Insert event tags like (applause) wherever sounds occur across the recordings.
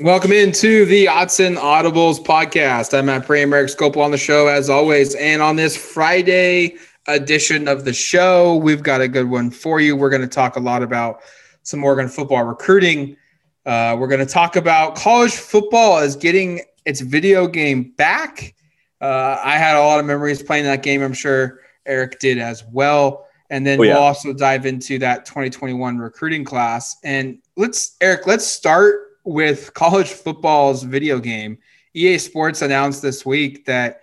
Welcome into the Autzen Audibles podcast. I'm Matt Prehm, Erik Skopil on the show as always. And on this Friday edition of the show, we've got a good one for you. We're going to talk a lot about some Oregon football recruiting. Uh, we're going to talk about college football as getting its video game back. Uh, I had a lot of memories playing that game. I'm sure Eric did as well. And then oh, yeah. we'll also dive into that 2021 recruiting class. And let's, Eric, let's start with college football's video game, EA Sports announced this week that,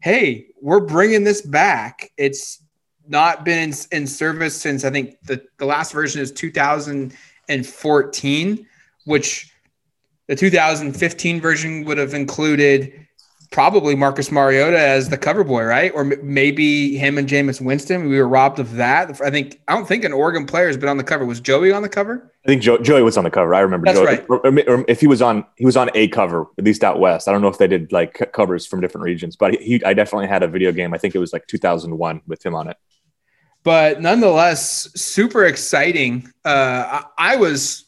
hey, we're bringing this back. It's not been in, in service since I think the, the last version is 2014, which the 2015 version would have included probably Marcus Mariota as the cover boy, right? Or m- maybe him and Jameis Winston. We were robbed of that. I think I don't think an Oregon player has been on the cover. Was Joey on the cover? I think Joey was on the cover. I remember. That's Joey. right. Or, or, if he was on, he was on a cover at least out west. I don't know if they did like covers from different regions, but he, I definitely had a video game. I think it was like 2001 with him on it. But nonetheless, super exciting. Uh, I, I was,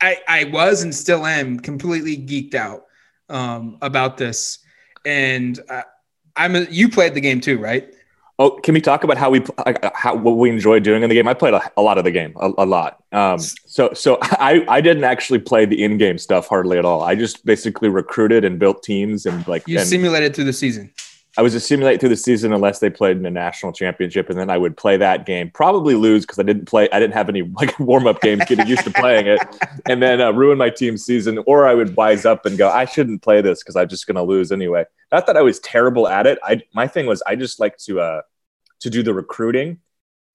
I, I was and still am completely geeked out um, about this, and uh, I'm. A, you played the game too, right? Oh, can we talk about how we how what we enjoy doing in the game? I played a, a lot of the game, a, a lot. Um, so so (laughs) I I didn't actually play the in game stuff hardly at all. I just basically recruited and built teams and like you and, simulated through the season. I was a simulate through the season unless they played in a national championship, and then I would play that game. Probably lose because I didn't play. I didn't have any like (laughs) warm up games getting used to playing it, and then uh, ruin my team's season. Or I would wise up and go, I shouldn't play this because I'm just going to lose anyway. Not that I was terrible at it. I my thing was I just like to uh to do the recruiting,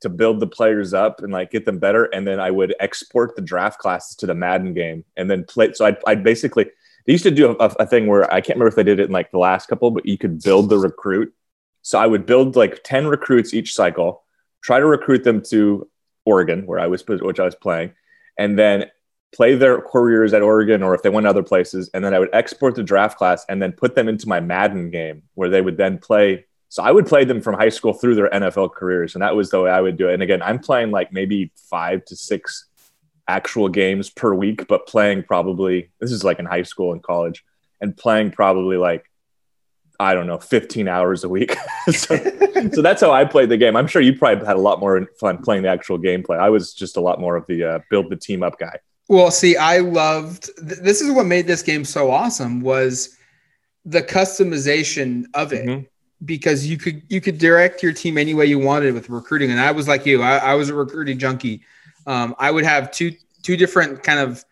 to build the players up and like get them better, and then I would export the draft classes to the Madden game and then play. So I'd, I'd basically they used to do a, a, thing where I can't remember if they did it in like the last couple, but you could build the recruit. So I would build like 10 recruits each cycle, try to recruit them to Oregon, where I was, which I was playing, and then play their careers at Oregon or if they went other places. And then I would export the draft class and then put them into my Madden game where they would then play. So I would play them from high school through their NFL careers. And that was the way I would do it. And again, I'm playing like maybe five to six actual games per week, but playing probably this is like in high school and college, and playing probably like I don't know, 15 hours a week. (laughs) so, so, that's how I played the game. I'm sure you probably had a lot more fun playing the actual gameplay. I was just a lot more of the uh, build the team up guy. Well, see, I loved th- this is what made this game so awesome was the customization of it. Mm-hmm. Because you could you could direct your team any way you wanted with recruiting, and I was like you. I, I was a recruiting junkie. Um, I would have two two different kind of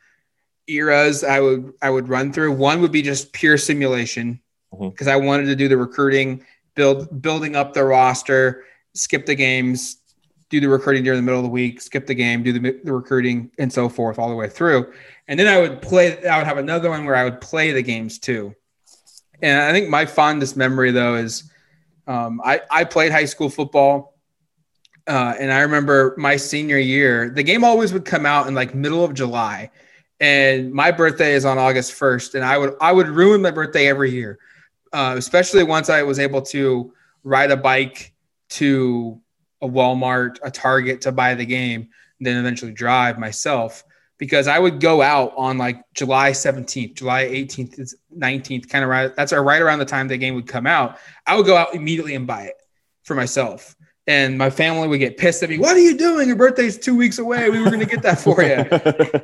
eras I would I would run through. One would be just pure simulation because mm-hmm. I wanted to do the recruiting, build building up the roster, skip the games, do the recruiting during the middle of the week, skip the game, do the, the recruiting, and so forth all the way through. And then I would play. I would have another one where I would play the games too. And I think my fondest memory though is um, I I played high school football uh, and I remember my senior year, the game always would come out in like middle of July, and my birthday is on August first, and I would I would ruin my birthday every year, uh, especially once I was able to ride a bike to a Walmart, a Target to buy the game, and then eventually drive myself because I would go out on like July 17th, July 18th, 19th, kind of right. That's right around the time the game would come out. I would go out immediately and buy it for myself and my family would get pissed at me. What are you doing? Your birthday's two weeks away. We were going to get that for you.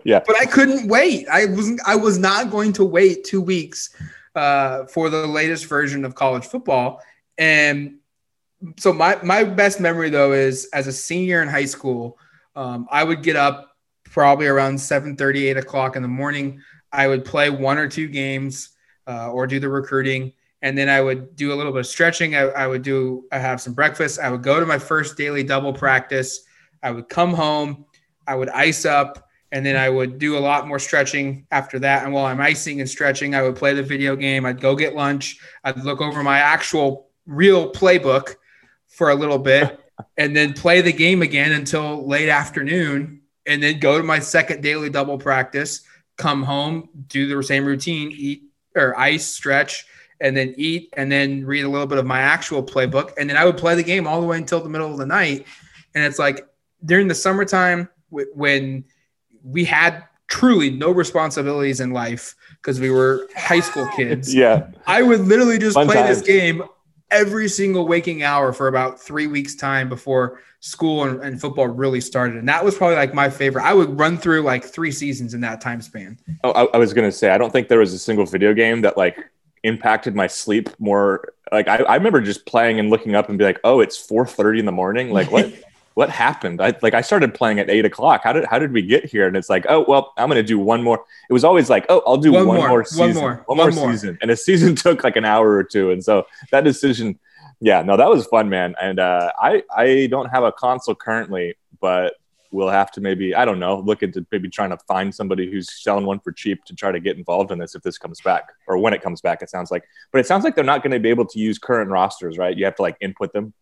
(laughs) yeah. But I couldn't wait. I wasn't. I was not going to wait two weeks uh, for the latest version of college football. And so my my best memory though is as a senior in high school, um, I would get up probably around 7 30, 8 o'clock in the morning. I would play one or two games uh, or do the recruiting and then I would do a little bit of stretching. I, I, would do, I have some breakfast. I would go to my first daily double practice. I would come home. I would ice up, and then I would do a lot more stretching after that. And while I'm icing and stretching, I would play the video game. I'd go get lunch. I'd look over my actual real playbook for a little bit, (laughs) and then play the game again until late afternoon, and then go to my second daily double practice. Come home, do the same routine, eat or ice, stretch and then eat and then read a little bit of my actual playbook and then i would play the game all the way until the middle of the night and it's like during the summertime when we had truly no responsibilities in life because we were high school kids. (laughs) yeah. I would literally just Fun play times. this game every single waking hour for about three weeks time before school and, and football really started. And that was probably like my favorite. I would run through like three seasons in that time span. Oh, I, I was gonna say I don't think there was a single video game that like impacted my sleep more. Like I, I remember just playing and looking up and be like, oh, it's four thirty in the morning. Like what? (laughs) what happened? I like I started playing at eight o'clock. How did how did we get here? And it's like, oh well, I'm gonna do one more. It was always like, oh, I'll do One one, more, more, one more, one, one more more. season, and a season (laughs) took like an hour or two. And so that decision, yeah, no, that was fun, man. And uh, I I don't have a console currently, but we'll have to maybe I don't know look into maybe trying to find somebody who's selling one for cheap to try to get involved in this if this comes back or when it comes back. It sounds like, but it sounds like they're not going to be able to use current rosters, right? You have to like input them.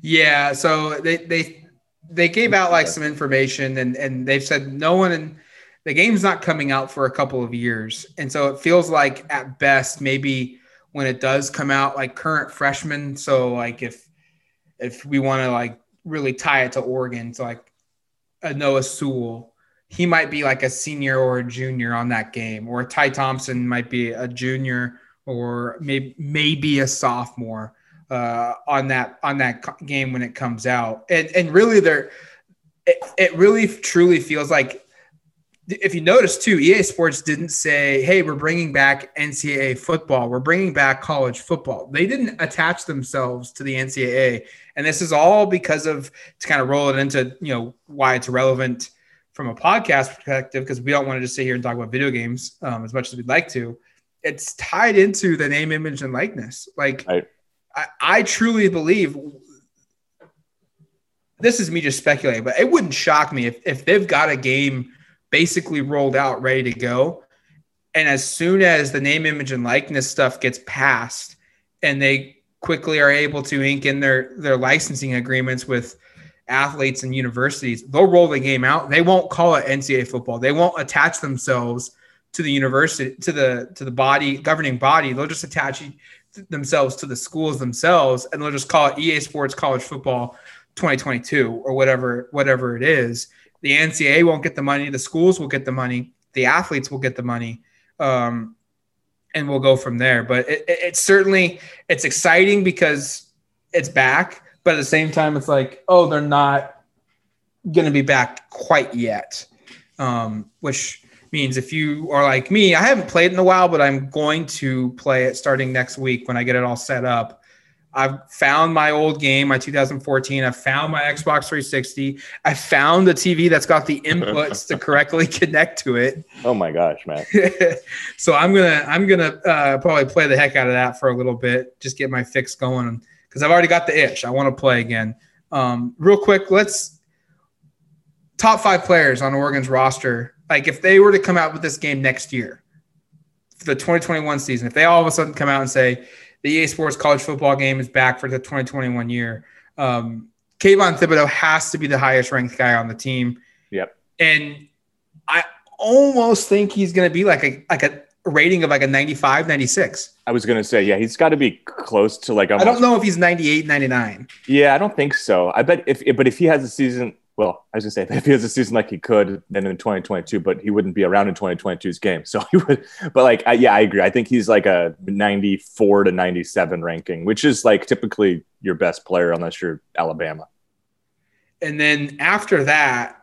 Yeah, so they they they gave out like some information and and they've said no one in the game's not coming out for a couple of years. And so it feels like at best maybe when it does come out like current freshmen, so like if if we want to like really tie it to Oregon, so like a Noah Sewell, he might be like a senior or a junior on that game, or Ty Thompson might be a junior or maybe maybe a sophomore uh, on that on that game when it comes out. And and really, there it, it really truly feels like if you notice too, EA Sports didn't say, "Hey, we're bringing back NCAA football. We're bringing back college football." They didn't attach themselves to the NCAA, and this is all because of to kind of roll it into you know why it's relevant from a podcast perspective because we don't want to just sit here and talk about video games um, as much as we'd like to. It's tied into the name, image, and likeness. Like Right. I, I truly believe this is me just speculating, but it wouldn't shock me if, if they've got a game basically rolled out, ready to go. And as soon as the name, image, and likeness stuff gets passed and they quickly are able to ink in their, their licensing agreements with athletes and universities, they'll roll the game out. They won't call it NCAA football. They won't attach themselves to the university, to the to the body governing body. They'll just attach themselves to the schools themselves and they'll just call it EA Sports College Football 2022 or whatever whatever it is. The NCAA won't get the money. The schools will get the money. The athletes will get the money, um, and we'll go from there. But it, it, it's certainly it's exciting because it's back. But at the same time, it's like, oh, they're not going to be back quite yet. Um, which means if you are like me, I haven't played in a while, but I'm going to play it starting next week when I get it all set up. I've found my old game, my 2014. I found my Xbox 360. I found the TV that's got the inputs to (laughs) correctly connect to it. Oh my gosh, man. (laughs) so I'm gonna I'm gonna uh, probably play the heck out of that for a little bit, just get my fix going because I've already got the itch. I want to play again. Um, real quick, let's top five players on Oregon's roster. Like if they were to come out with this game next year, for the 2021 season, if they all of a sudden come out and say the EA Sports College Football game is back for the 2021 year, um, Kayvon Thibodeaux has to be the highest ranked guy on the team. Yep. And I almost think he's going to be like a like a rating of like a 95, 96. I was gonna say, yeah, he's got to be close to like. I don't know if he's 98, 99. Yeah, I don't think so. I bet if, but if he has a season, well, I was gonna say (laughs) if he has a season like he could, then in 2022, but he wouldn't be around in 2022's game. (laughs) So he would, but like, I, yeah, I agree. I think he's like a 94 to 97 ranking, which is like typically your best player unless you're Alabama. And then after that,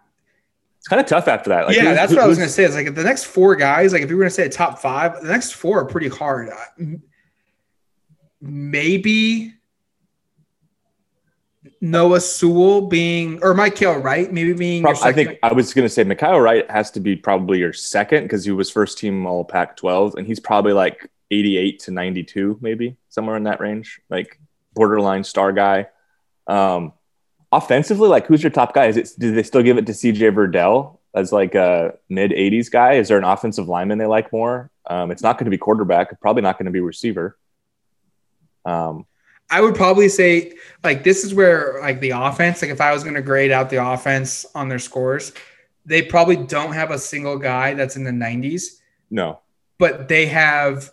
It's kind of tough after that. Like, yeah, who's- that's what I was going to say. It's like the next four guys, like if you were going to say a top five, the next four are pretty hard. Maybe Noah Sewell being, or Mykael Wright, maybe being. Prob- I think I was going to say Mykael Wright has to be probably your second because he was first team All Pac 12, and he's probably like 88 to 92, maybe somewhere in that range, like borderline star guy. Um, offensively, like who's your top guy? Is it do they still give it to CJ Verdell as like a mid 80s guy? Is there an offensive lineman they like more? Um, it's not going to be quarterback, probably not going to be receiver. Um, I would probably say like this is where like the offense, like if I was going to grade out the offense on their scores, they probably don't have a single guy that's in the 90s, no, but they have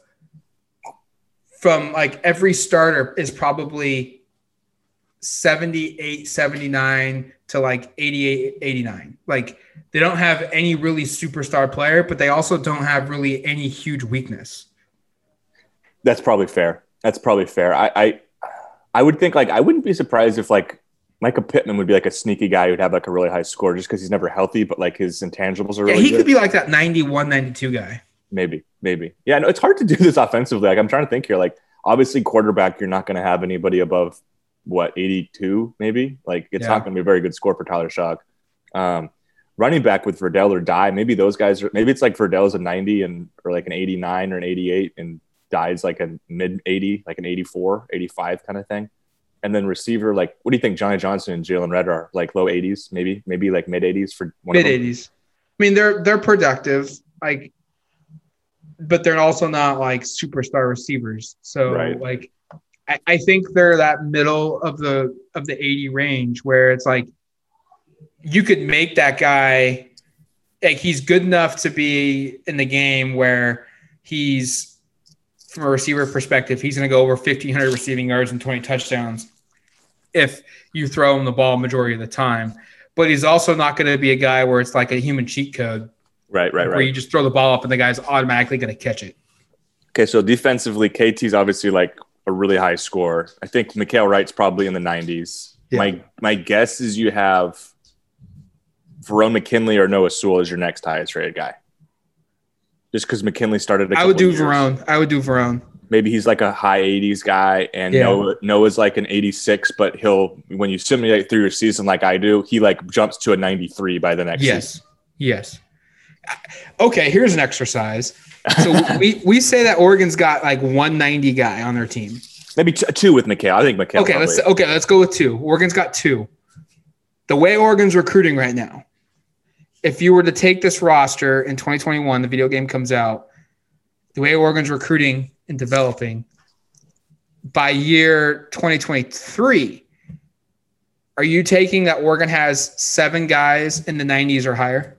from like every starter is probably 78, 79 to like 88, 89. Like they don't have any really superstar player, but they also don't have really any huge weakness. That's probably fair. That's probably fair. I, I, I would think like I wouldn't be surprised if like Mycah Pittman would be like a sneaky guy who'd have like a really high score just because he's never healthy, but like his intangibles are really yeah, he good. could be like that 91, 92 guy. Maybe, maybe. Yeah, no, it's hard to do this offensively. Like I'm trying to think here. Like obviously quarterback, you're not going to have anybody above what 82 maybe. Like it's yeah. not going to be a very good score for Tyler Shough. Um, running back with Verdell or Dye, maybe those guys are. Maybe it's like Verdell's a 90 and or like an 89 or an 88, and Dye's like a mid 80, like an 84, 85 kind of thing. And then receiver, like, what do you think Johnny Johnson and Jaylon Redd are? Like low 80s, maybe, maybe like mid 80s for mid 80s. I mean, they're they're productive. Like but they're also not like superstar receivers. So right. like I, I think they're that middle of the of the 80 range where it's like you could make that guy like he's good enough to be in the game where he's from a receiver perspective, he's going to go over 1500 receiving yards and 20 touchdowns if you throw him the ball majority of the time. But he's also not going to be a guy where it's like a human cheat code Right, right, right. Where you just throw the ball up and the guy's automatically going to catch it. Okay, so defensively, KT's obviously like a really high score. I think Mykael Wright's probably in the 90s. Yeah. My my guess is you have Verone McKinley or Noah Sewell as your next highest rated guy. Just because McKinley started. I would do years. Verone. I would do Verone. Maybe he's like a high 80s guy, and yeah. Noah Noah's like an 86, but he'll when you simulate through your season like I do, he like jumps to a 93 by the next yes. season. Yes. Okay, here's an exercise. So (laughs) we, we say that Oregon's got like 190 guy on their team. Maybe t- two with Mykael. I think Mykael. Okay, probably. let's okay, let's go with two. Oregon's got two. The way Oregon's recruiting right now, if you were to take this roster in 2021, the video game comes out, the way Oregon's recruiting and developing by year 2023, are you taking that Oregon has seven guys in the 90s or higher?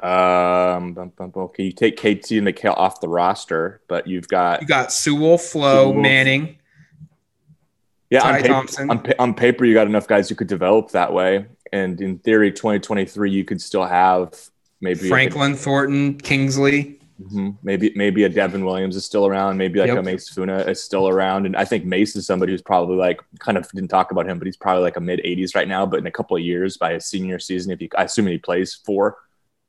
Um, bum, bum, okay, you take KT and Mykael off the roster, but you've got you got Sewell, Flo, Sewell. Manning. Yeah, on paper, on, on paper, you got enough guys you could develop that way, and in theory, 2023, you could still have maybe Franklin, a, Thornton, Kingsley. Mm-hmm. Maybe maybe a Devon Williams is still around. Maybe like yep. a Mase Funa is still around. And I think Mase is somebody who's probably like kind of didn't talk about him, but he's probably like a mid 80s right now. But in a couple of years, by his senior season, if you I assume he plays four,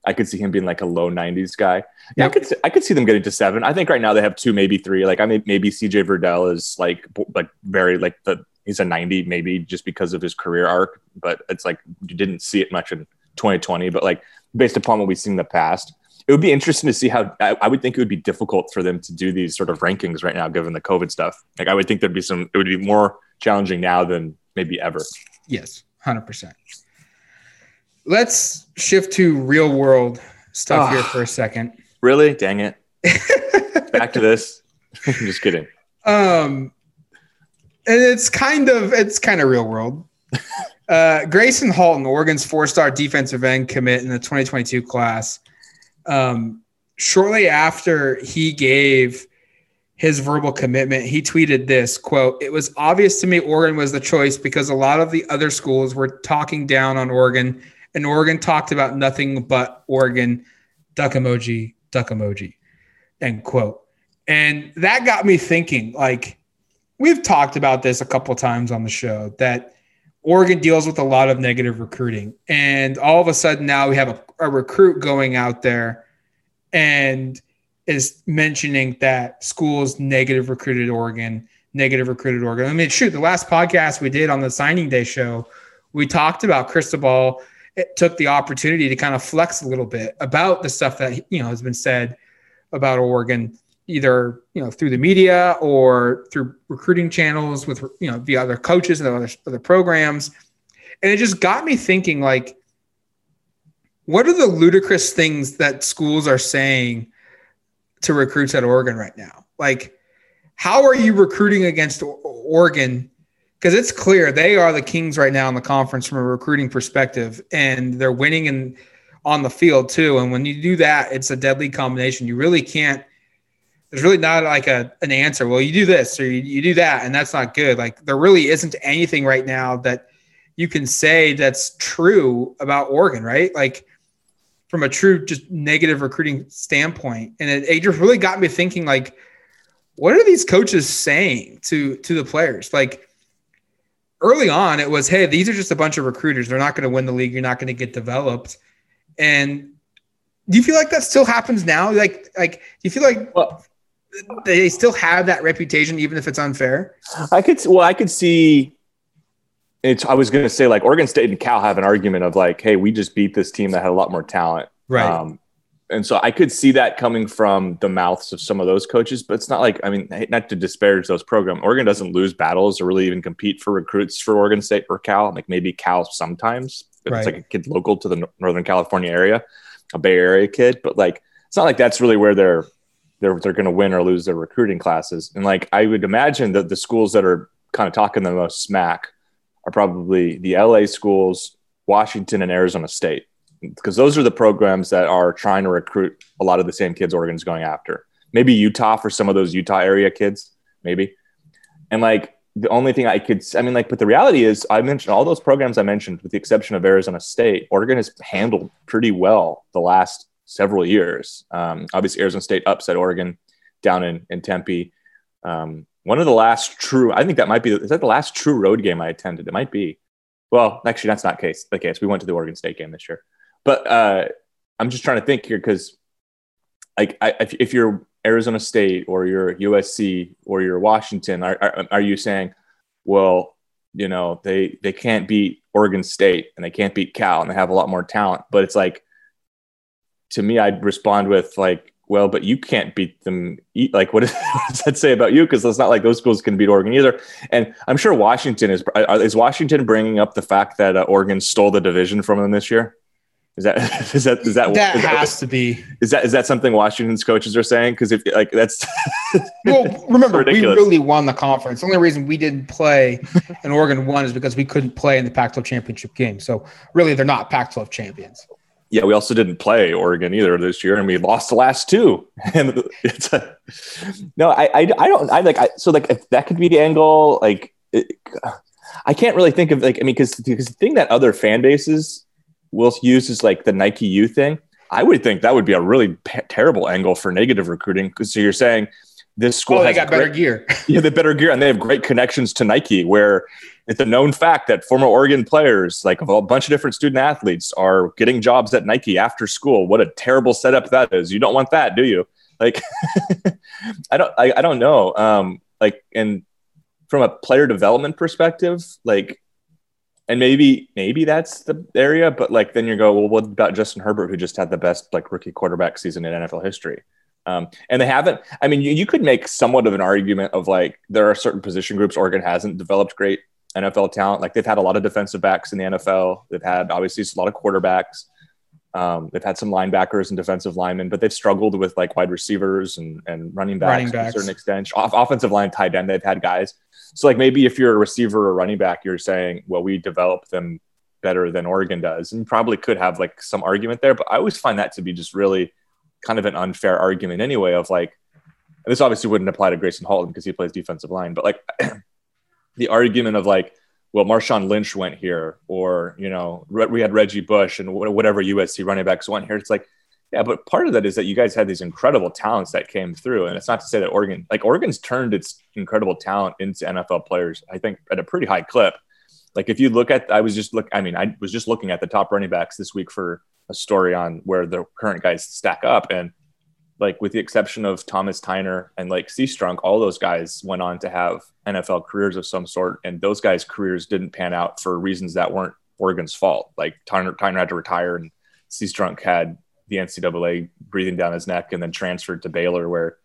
I could see him being like a low 90s guy. Yeah, yep. I could I could see them getting to seven. I think right now they have two, maybe three. Like I mean, maybe CJ Verdell is like like very like the he's a 90 maybe just because of his career arc, but it's like you didn't see it much in 2020. But like based upon what we've seen in the past, it would be interesting to see how I, I would think it would be difficult for them to do these sort of rankings right now, given the COVID stuff. Like I would think there'd be some. It would be more challenging now than maybe ever. Yes, hundred percent. Let's shift to real world stuff oh, here for a second. Really? Dang it. (laughs) Back to this. (laughs) I'm just kidding. Um and it's kind of it's kind of real world. (laughs) Uh, Gracen Halton, Oregon's four-star defensive end commit in the 2022 class. Um, shortly after he gave his verbal commitment, he tweeted this quote, It was obvious to me Oregon was the choice because a lot of the other schools were talking down on Oregon and Oregon talked about nothing but Oregon, duck emoji, duck emoji, end quote. And that got me thinking like, we've talked about this a couple times on the show that Oregon deals with a lot of negative recruiting. And all of a sudden now we have a, a recruit going out there and is mentioning that schools negative recruited Oregon, negative recruited Oregon. I mean, shoot, the last podcast we did on the signing day show, we talked about Cristobal it took the opportunity to kind of flex a little bit about the stuff that you know has been said about Oregon, either you know through the media or through recruiting channels with you know via other coaches and other other programs, and it just got me thinking like, what are the ludicrous things that schools are saying to recruits at Oregon right now? Like, how are you recruiting against Oregon? because it's clear they are the kings right now in the conference from a recruiting perspective, and they're winning in on the field too. And when you do that, it's a deadly combination. You really can't there's really not like a an answer. Well, you do this or you, you do that, and that's not good. Like there really isn't anything right now that you can say that's true about Oregon, right? Like from a true just negative recruiting standpoint. And it, it just really got me thinking like, what are these coaches saying to to the players? Like early on, it was, hey, these are just a bunch of recruiters. They're not going to win the league. You're not going to get developed. And do you feel like that still happens now? Like, like do you feel like well, they still have that reputation, even if it's unfair? I could, well, I could see. It's. I was going to say like Oregon State and Cal have an argument of like, hey, we just beat this team that had a lot more talent, right? Um, and so I could see that coming from the mouths of some of those coaches, but it's not like I mean, not to disparage those programs. Oregon doesn't lose battles or really even compete for recruits for Oregon State or Cal. Like maybe Cal sometimes, but right. it's like a kid local to the Northern California area, a Bay Area kid. But like, it's not like that's really where they're they're they're going to win or lose their recruiting classes. And like, I would imagine that the schools that are kind of talking the most smack are probably the LA schools, Washington, and Arizona State because those are the programs that are trying to recruit a lot of the same kids Oregon's going after. Maybe Utah for some of those Utah area kids, maybe. And like the only thing I could, I mean, like, but the reality is, I mentioned all those programs I mentioned, with the exception of Arizona State, Oregon has handled pretty well the last several years. Um, obviously, Arizona State upset Oregon down in, in Tempe. Um, one of the last true, I think that might be, is that the last true road game I attended? It might be. Well, actually, that's not case the case. We went to the Oregon State game this year. But uh, I'm just trying to think here because, like, if, if, you're Arizona State or you're USC or you're Washington, are, are, are you saying, well, you know, they they can't beat Oregon State and they can't beat Cal and they have a lot more talent? But it's like, to me, I'd respond with like, well, but you can't beat them. Like, what, is, (laughs) what does that say about you? Because it's not like those schools can beat Oregon either. And I'm sure Washington is. Is Washington bringing up the fact that uh, Oregon stole the division from them this year? Is that (laughs) is that is that that is has that, to be is that is that something Washington's coaches are saying? Because if like that's (laughs) well, remember we really won the conference. The only reason we didn't play and Oregon won is because we couldn't play in the Pac-12 championship game. So really, they're not Pac-12 champions. Yeah, we also didn't play Oregon either this year, and we lost the last two. (laughs) And it's a, no, I, I, I don't, I like, I, so like if that could be the angle, like, it, I can't really think of like, I mean, because because the thing that other fan bases will use is like the Nike U thing. I would think that would be a really p- terrible angle for negative recruiting because so you're saying this school oh, has got great, better gear. (laughs) yeah, the better gear, and they have great connections to Nike. Where it's a known fact that former Oregon players, like a bunch of different student athletes, are getting jobs at Nike after school. What a terrible setup that is. You don't want that, do you? Like, (laughs) I don't, I, I don't know. Um, like, and from a player development perspective, like and maybe maybe that's the area, but like then you go, well, what about Justin Herbert, who just had the best like rookie quarterback season in NFL history? Um, and they haven't. I mean, you, you could make somewhat of an argument of like there are certain position groups Oregon hasn't developed great NFL talent. Like they've had a lot of defensive backs in the NFL. They've had obviously a lot of quarterbacks. Um, they've had some linebackers and defensive linemen, but they've struggled with like wide receivers and, and running backs, running backs. to a certain extent. Off- offensive line, tight end, they've had guys. So like maybe if you're a receiver or running back, you're saying, well, we develop them better than Oregon does, and probably could have like some argument there. But I always find that to be just really kind of an unfair argument anyway. Of like, this obviously wouldn't apply to Gracen Halton because he plays defensive line, but like (clears throat) the argument of like well, Marshawn Lynch went here, or you know, we had Reggie Bush and whatever USC running backs went here. It's like, yeah, but part of that is that you guys had these incredible talents that came through, and it's not to say that Oregon, like Oregon's turned its incredible talent into NFL players. I think at a pretty high clip. Like if you look at, I was just look, I mean, I was just looking at the top running backs this week for a story on where the current guys stack up, and like with the exception of Thomas Tyner and like Seastrunk, all those guys went on to have NFL careers of some sort, and those guys' careers didn't pan out for reasons that weren't Oregon's fault. Like Tyner, Tyner had to retire, and Seastrunk had the NCAA breathing down his neck, and then transferred to Baylor, where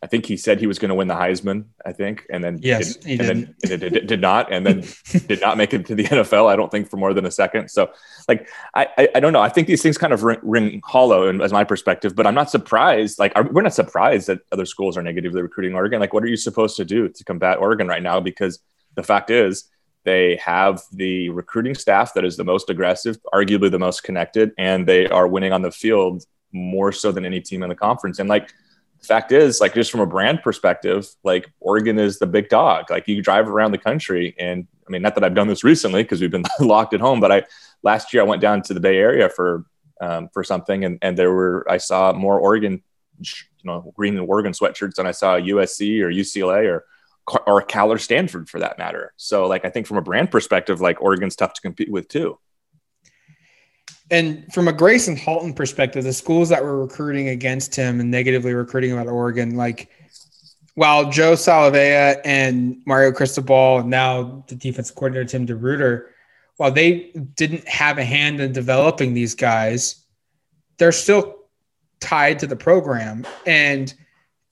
I think he said he was going to win the Heisman. I think, and then yes, did, he and did. then did, did, not, and then (laughs) did not make it to the NFL. I don't think for more than a second. So, like, I I, I don't know. I think these things kind of ring, ring hollow, in, as my perspective. But I'm not surprised. Like, are, we're not surprised that other schools are negatively recruiting Oregon. Like, what are you supposed to do to combat Oregon right now? Because the fact is, they have the recruiting staff that is the most aggressive, arguably the most connected, and they are winning on the field more so than any team in the conference. And like the fact is, like just from a brand perspective, like Oregon is the big dog. Like you drive around the country, and I mean, not that I've done this recently because we've been (laughs) locked at home, but I last year I went down to the Bay Area for um, for something, and and there were I saw more Oregon, you know, green and Oregon sweatshirts than I saw USC or UCLA or or Cal or Stanford for that matter. So like I think from a brand perspective, like Oregon's tough to compete with too. And from a Gracen Halton perspective, the schools that were recruiting against him and negatively recruiting about Oregon, like while Joe Salave'a and Mario Cristobal, and now the defensive coordinator Tim DeRuyter, while they didn't have a hand in developing these guys, they're still tied to the program. And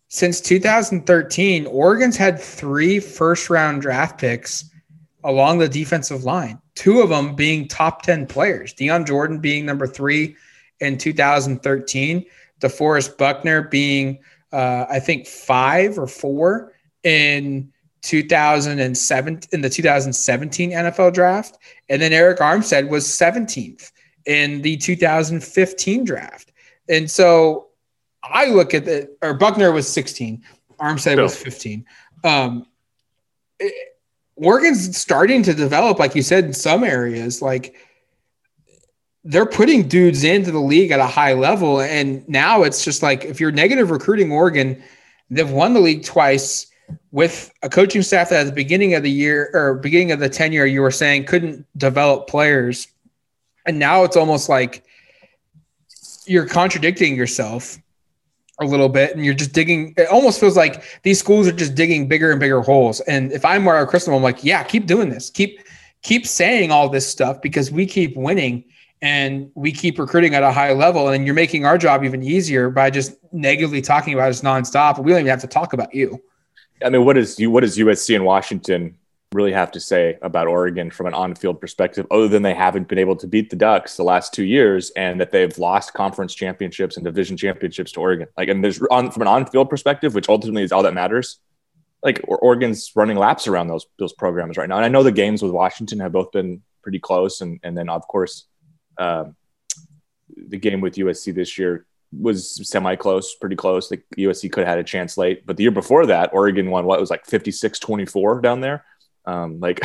since 2013, Oregon's had three first round draft picks along the defensive line, two of them being top 10 players. Dion Jordan being number three in 2013, DeForest Buckner being, uh, I think, five or four in 2007 in the 2017 NFL draft. And then Arik Armstead was 17th in the 2015 draft. And so I look at the, or Buckner was 16, Armstead was 15. Um, it, Oregon's starting to develop, like you said, in some areas. Like they're putting dudes into the league at a high level. And now it's just like if you're negative recruiting Oregon, they've won the league twice with a coaching staff that at the beginning of the year or beginning of the tenure, you were saying couldn't develop players. And now it's almost like you're contradicting yourself a little bit and you're just digging it almost feels like these schools are just digging bigger and bigger holes. And if i'm mario cristobal i'm like yeah keep doing this. Keep keep saying all this stuff because we keep winning and we keep recruiting at a high level. And you're making our job even easier by just negatively talking about us nonstop. We don't even have to talk about you. I mean what is you what is usc and washington really have to say about Oregon from an on-field perspective, other than they haven't been able to beat the Ducks the last two years, and that they've lost conference championships and division championships to Oregon. Like, and there's on from an on-field perspective, which ultimately is all that matters. Like Oregon's running laps around those those programs right now, and I know the games with Washington have both been pretty close, and and then of course, um, the game with USC this year was semi-close, pretty close. The USC could have had a chance late, but the year before that, Oregon won what was like 56-24 down there um, like,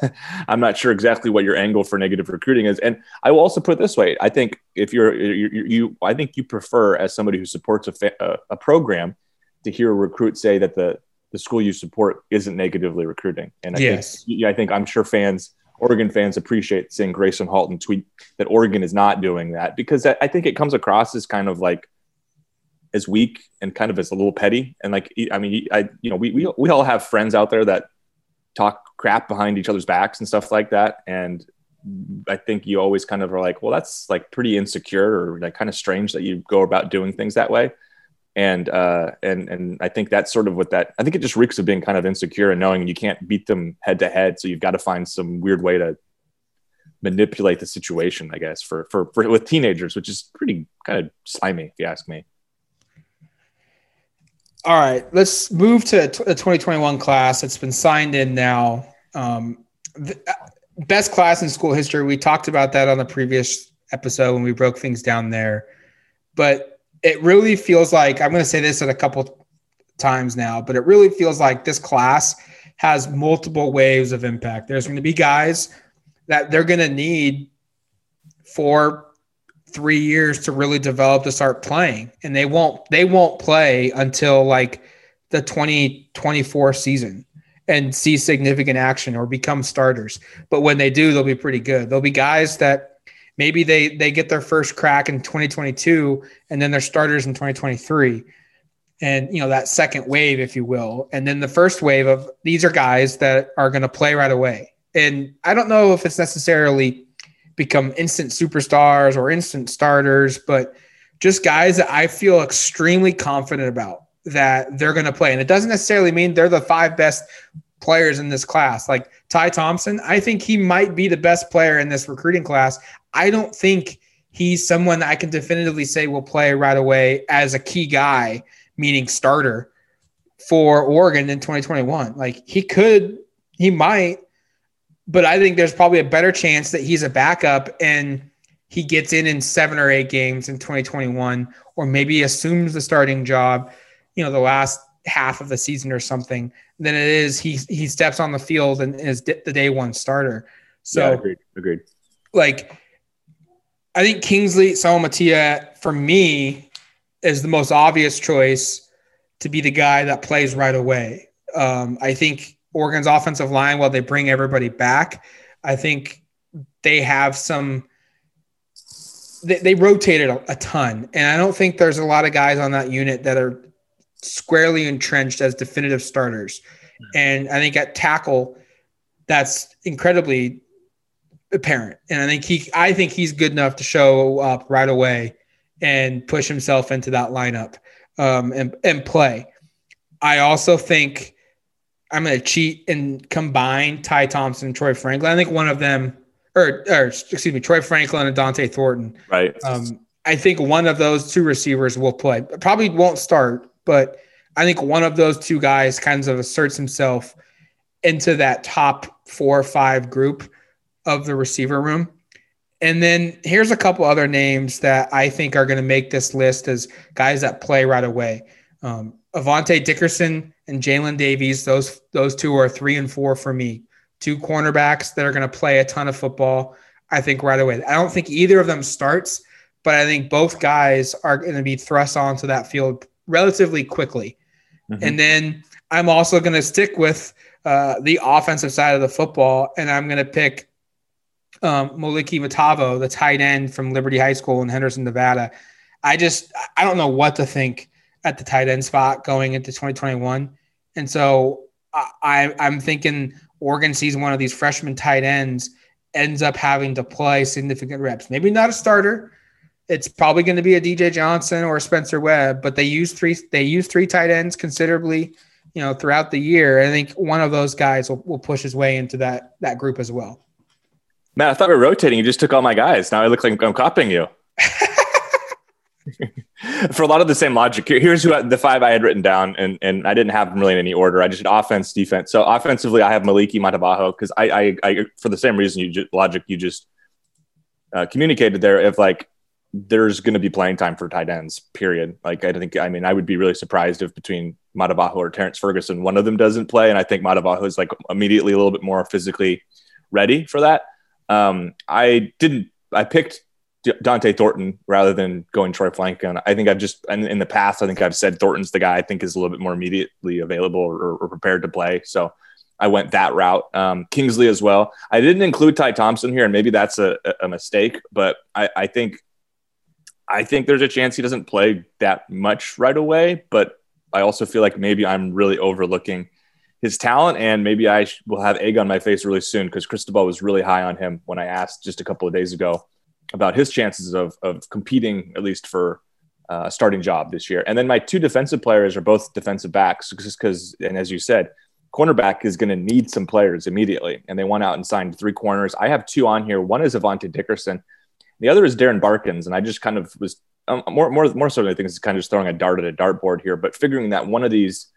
(laughs) I'm not sure exactly what your angle for negative recruiting is. And I will also put it this way: I think if you're, you, you I think you prefer as somebody who supports a, fa- a program to hear a recruit say that the the school you support isn't negatively recruiting. And I yes, think, I think I'm sure fans, Oregon fans, appreciate seeing Gracen Halton tweet that Oregon is not doing that because I think it comes across as kind of like as weak and kind of as a little petty. And like, I mean, I, you know, we, we, we all have friends out there that talk crap behind each other's backs and stuff like that. And I think you always kind of are like, well, that's like pretty insecure or like kind of strange that you go about doing things that way. And uh, and and I think that's sort of what that I think it just reeks of being kind of insecure and knowing you can't beat them head to head, so you've got to find some weird way to manipulate the situation, I guess, for for, for with teenagers, which is pretty kind of slimy, if you ask me. All right, let's move to the 2021 class. It's been signed in now. Um, the, uh, best class in school history. We talked about that on the previous episode when we broke things down there. But it really feels like I'm going to say this at a couple times now, but it really feels like this class has multiple waves of impact. There's going to be guys that they're going to need for three years to really develop to start playing. And they won't they won't play until like the 2024 season and see significant action or become starters. But when they do they'll be pretty good. There'll be guys that maybe they they get their first crack in 2022 and then they're starters in 2023 and you know that second wave if you will. And then the first wave of these are guys that are going to play right away. And i don't know if it's necessarily become instant superstars or instant starters, but just guys that I feel extremely confident about that they're going to play. And it doesn't necessarily mean they're the five best players in this class. Like Ty Thompson, I think he might be the best player in this recruiting class. I don't think he's someone that I can definitively say will play right away as a key guy, meaning starter for Oregon in 2021. Like he could, he might, but I think there's probably a better chance that he's a backup and he gets in in seven or eight games in 2021, or maybe assumes the starting job you know, the last half of the season or something than it is he he steps on the field and is the day one starter. So yeah, agreed. Agreed. Like I think Kingsley Suamataia for me is the most obvious choice to be the guy that plays right away. Um, I think Oregon's offensive line, while they bring everybody back, I think they have some. They, they rotated a, a ton, and I don't think there's a lot of guys on that unit that are squarely entrenched as definitive starters. And I think at tackle, that's incredibly apparent. And I think he, I think he's good enough to show up right away and push himself into that lineup um, and and play. I also think I'm going to cheat and combine Ty Thompson and Troy Franklin. I think one of them, or, or excuse me, Troy Franklin and Dont'e Thornton. Right. Um, I think one of those two receivers will play. Probably won't start, but I think one of those two guys kind of asserts himself into that top four or five group of the receiver room. And then here's a couple other names that I think are going to make this list as guys that play right away. Um, Avante Dickerson and Jaylin Davies, those those two are three and four for me. Two cornerbacks that are going to play a ton of football. I think right away. I don't think either of them starts, but I think both guys are going to be thrust onto that field relatively quickly. Mm-hmm. And then I'm also going to stick with uh, the offensive side of the football, and I'm going to pick um, Moliki Matavao, the tight end from Liberty High School in Henderson, Nevada. I just I don't know what to think at the tight end spot going into 2021, and so I, I'm thinking Oregon sees one of these freshman tight ends ends up having to play significant reps. Maybe not a starter, it's probably going to be a DJ Johnson or Spencer Webb, but they use three they use three tight ends considerably, you know, throughout the year. I think one of those guys will, will push his way into that that group as well. Man, I thought we were rotating. You just took all my guys. Now I look like I'm copying you. (laughs) For a lot of the same logic, here's who the five I had written down, and and I didn't have them really in any order. I just did offense, defense. So offensively, I have Moliki Matavao because I, I, I, for the same reason you just, logic you just uh, communicated there. If like there's going to be playing time for tight ends, period. Like, I think, I mean, I would be really surprised if between Matavao or Terrance Ferguson, one of them doesn't play. And I think Matavao is like immediately a little bit more physically ready for that. Um, I didn't, I picked Dont'e Thornton rather than going Troy Franklin. I think I've just, in, in the past, I think I've said Thornton's the guy I think is a little bit more immediately available or, or prepared to play. So I went that route. Um, Kingsley as well. I didn't include Ty Thompson here, and maybe that's a, a mistake, but I, I think I think there's a chance he doesn't play that much right away, but I also feel like maybe I'm really overlooking his talent, and maybe I will have egg on my face really soon because Cristobal was really high on him when I asked just a couple of days ago about his chances of of competing at least for uh, a starting job this year. And then my two defensive players are both defensive backs, just because, and as you said, cornerback is going to need some players immediately, and they went out and signed three corners. I have two on here. One is Avante Dickerson the other is Darren Barkins, and I just kind of was um, more more more so. I think it's kind of just throwing a dart at a dartboard here, but figuring that one of these,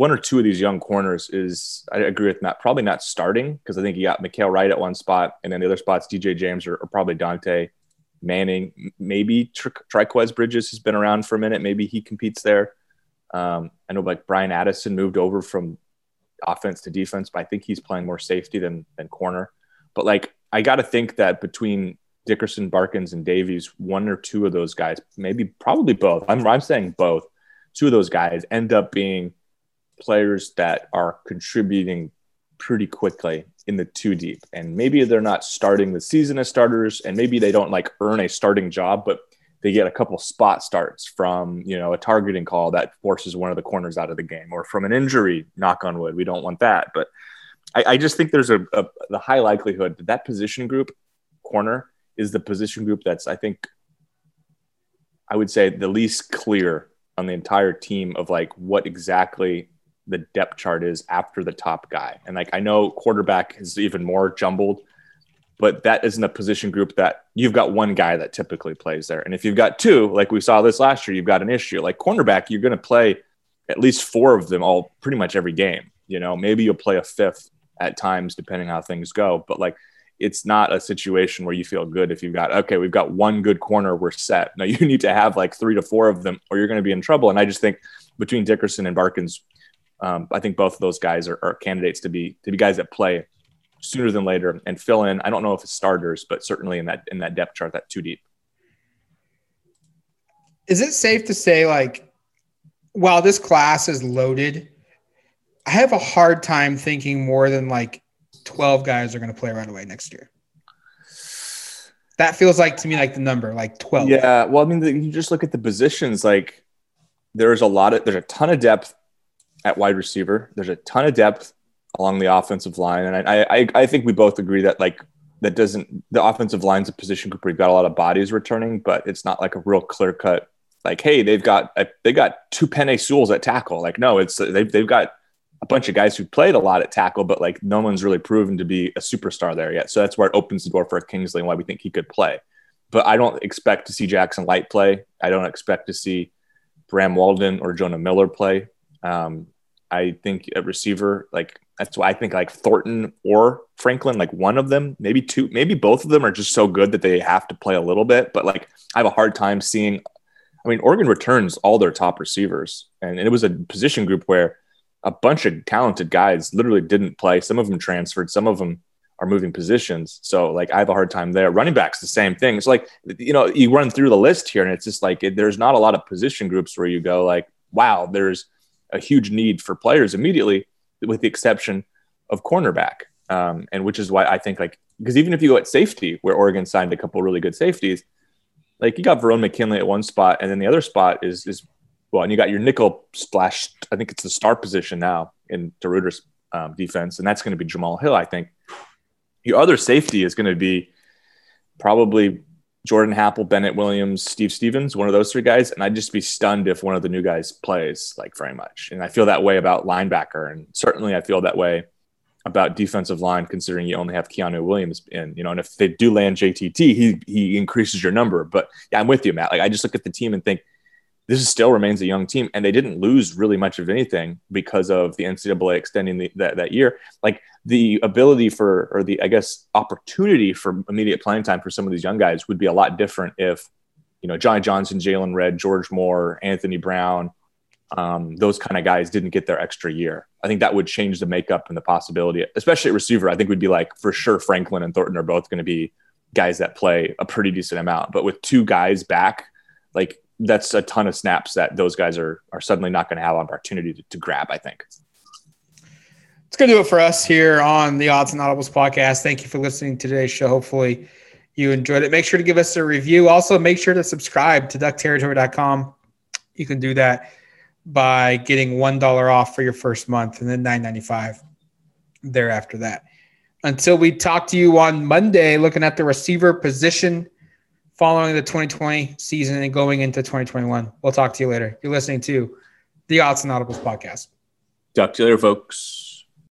one or two of these young corners is, I agree with Matt, probably not starting because I think you got Mykael Wright at one spot, and then the other spots, DJ James or, or probably Dontae Manning, maybe Tri- Trikweze Bridges has been around for a minute. Maybe he competes there. Um, I know like Bryan Addison moved over from offense to defense, but I think he's playing more safety than than corner. But like I got to think that between Dickerson, Barkins, and Davies, one or two of those guys, maybe probably both. I'm, I'm saying both. Two of those guys end up being players that are contributing pretty quickly in the two deep. And maybe they're not starting the season as starters, and maybe they don't like earn a starting job, but they get a couple spot starts from you know a targeting call that forces one of the corners out of the game, or from an injury. Knock on wood, we don't want that, but I, I just think there's a, a the high likelihood that that position group corner is the position group that's I think I would say the least clear on the entire team of like what exactly the depth chart is after the top guy. And like I know quarterback is even more jumbled, but that isn't a position group that you've got one guy that typically plays there. And if you've got two, like we saw this last year, you've got an issue. Like cornerback, you're going to play at least four of them all pretty much every game. You know, maybe you'll play a fifth at times depending how things go, but like it's not a situation where you feel good if you've got okay we've got one good corner we're set now (laughs) you need to have like three to four of them or you're going to be in trouble and i just think between Dickerson and Barkins, um, I think both of those guys are, are, candidates to be to be guys that play sooner than later and fill in. I don't know if it's starters, but certainly in that in that depth chart, that too deep. Is it safe to say like, while this class is loaded, I have a hard time thinking more than like twelve guys are going to play right away next year. That feels like to me like the number, like twelve. Yeah, well, I mean, the, you just look at the positions. Like, there's a lot of there's a ton of depth at wide receiver. There's a ton of depth along the offensive line, and I I, I think we both agree that like that doesn't the offensive line's a position group you've got a lot of bodies returning, but it's not like a real clear cut like hey they've got uh, they got two Penei Sewells at tackle. Like no, it's they've they've got a bunch of guys who played a lot at tackle, but like no one's really proven to be a superstar there yet. So that's where it opens the door for Kingsley and why we think he could play. But I don't expect to see Jackson Light play. I don't expect to see Bram Walden or Jonah Miller play. Um, I think a receiver like that's why I think like Thornton or Franklin, like one of them, maybe two, maybe both of them are just so good that they have to play a little bit. But like I have a hard time seeing. I mean, Oregon returns all their top receivers, and it was a position group where a bunch of talented guys literally didn't play. Some of them transferred, some of them are moving positions. So like I have a hard time there. Running backs the same thing. It's like you know you run through the list here, and it's just like it, there's not a lot of position groups where you go like, wow, there's a huge need for players immediately, with the exception of cornerback. Um, and which is why I think like because even if you go at safety, where Oregon signed a couple really good safeties, like you got Verone McKinley at one spot, and then the other spot is is well, and you got your nickel splash. I think it's the star position now in DeRuyter's um, defense, and that's going to be Jamal Hill. I think your other safety is going to be probably Jordan Happle, Bennett Williams, Steve Stephens, one of those three guys. And I'd just be stunned if one of the new guys plays like very much. And I feel that way about linebacker. And certainly I feel that way about defensive line, considering you only have Keanu Williams in, you know, and if they do land JTT, he, he increases your number. But yeah, I'm with you, Matt. Like I just look at the team and think this still remains a young team and they didn't lose really much of anything because of the NCAA extending the, that, that year. Like the ability for, or the, I guess, opportunity for immediate playing time for some of these young guys would be a lot different if, you know, Johnny Johnson, Jaylon Redd, George Moore, Anthony Brown, um, those kind of guys didn't get their extra year. I think that would change the makeup and the possibility, especially at receiver. I think would be like for sure Franklin and Thornton are both going to be guys that play a pretty decent amount. But with two guys back, like that's a ton of snaps that those guys are are suddenly not going to have an opportunity to, to grab. I think. It's going to do it for us here on the Odds and Audibles podcast. Thank you for listening to today's show. Hopefully, you enjoyed it. Make sure to give us a review. Also, make sure to subscribe to duckterritory.com. You can do that by getting $1 off for your first month and then $9.95 thereafter that. Until we talk to you on Monday, looking at the receiver position following the 2020 season and going into 2021. We'll talk to you later. You're listening to the Odds and Audibles podcast. Talk to you later, folks.